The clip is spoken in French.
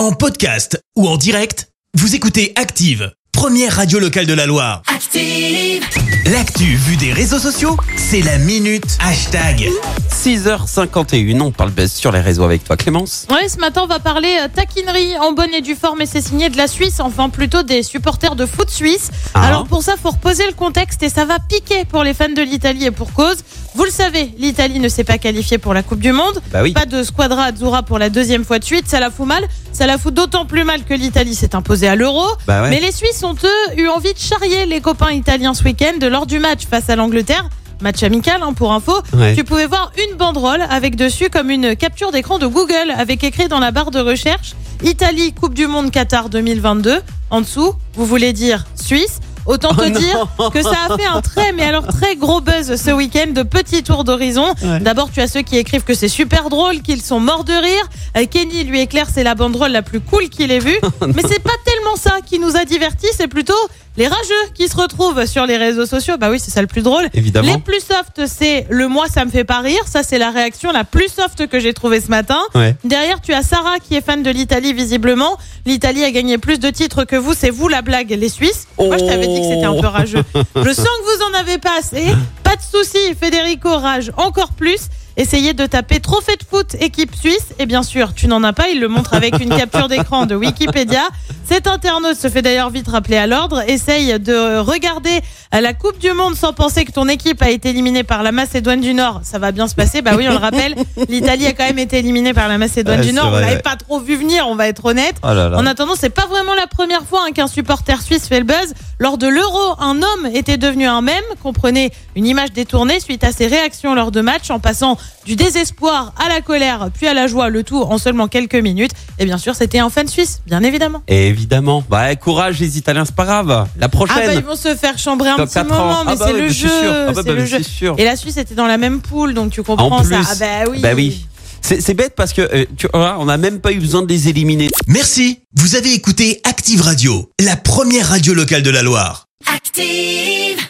En podcast ou en direct, vous écoutez Active, première radio locale de la Loire. Active. L'actu vue des réseaux sociaux, c'est la minute hashtag. 6h51, on parle buzz sur les réseaux avec toi Clémence. Ouais, ce matin, on va parler euh, taquinerie en bonne et due forme et c'est signé de la Suisse, enfin plutôt des supporters de foot suisse. Ah. Alors pour ça, faut reposer le contexte et ça va piquer pour les fans de l'Italie et pour cause. Vous le savez, l'Italie ne s'est pas qualifiée pour la Coupe du Monde. Bah oui. Pas de squadra Azzurra pour la deuxième fois de suite, ça la fout mal. Ça la fout d'autant plus mal que l'Italie s'est imposée à l'Euro. Bah ouais. Mais les Suisses ont eux eu envie de charrier les copains italiens ce week-end lors du match face à l'Angleterre. Match amical hein, pour info. Ouais. Tu pouvais voir une banderole avec dessus comme une capture d'écran de Google avec écrit dans la barre de recherche Italie Coupe du Monde Qatar 2022. En dessous, vous voulez dire Suisse. Autant te Oh dire que ça a fait un très, mais alors très gros buzz ce week-end de petits tours d'horizon. Ouais. D'abord, tu as ceux qui écrivent que c'est super drôle, qu'ils sont morts de rire. Euh, Kenny lui éclaire, c'est la banderole la plus cool qu'il ait vue. mais c'est pas tellement ça qui nous a divertis, c'est plutôt les rageux qui se retrouvent sur les réseaux sociaux. Bah oui, c'est ça le plus drôle. Évidemment. Les plus soft, c'est le moi, ça me fait pas rire. Ça, c'est la réaction la plus soft que j'ai trouvée ce matin. Ouais. Derrière, tu as Sarah qui est fan de l'Italie, visiblement. L'Italie a gagné plus de titres que vous. C'est vous la blague, les Suisses. Moi, je t'avais dit que c'était un peu rageux. Je sens que vous en avez pas assez. Pas de souci, Federico rage encore plus. Essayez de taper trophée de foot équipe suisse. Et bien sûr, tu n'en as pas. Il le montre avec une capture d'écran de Wikipédia. Cet internaute se fait d'ailleurs vite rappeler à l'ordre. Essaye de regarder la Coupe du Monde sans penser que ton équipe a été éliminée par la Macédoine du Nord. Ça va bien se passer. Bah oui, on le rappelle. L'Italie a quand même été éliminée par la Macédoine Ouais, du Nord. On l'avait ouais. pas trop vu venir, on va être honnête. Oh là là. En attendant, c'est pas vraiment la première fois hein, qu'un supporter suisse fait le buzz. Lors de l'Euro, un homme était devenu un mème. Comprenez une image détournée suite à ses réactions lors de matchs, en passant du désespoir à la colère, puis à la joie, le tout en seulement quelques minutes. Et bien sûr, c'était un fan suisse, bien évidemment. Et évidemment. Bah courage les Italiens, c'est pas grave. La prochaine. Ah bah ils vont se faire chambrer un petit moment, mais Ah bah c'est ouais, le mais jeu, c'est. Ah bah c'est bah, le mais jeu. c'est. Et la Suisse était dans la même poule, donc tu comprends En plus. ça. Ah bah oui. Bah oui. C'est bête parce que euh, tu vois, on n'a même pas eu besoin de les éliminer. Merci, vous avez écouté Active Radio, la première radio locale de la Loire. Active.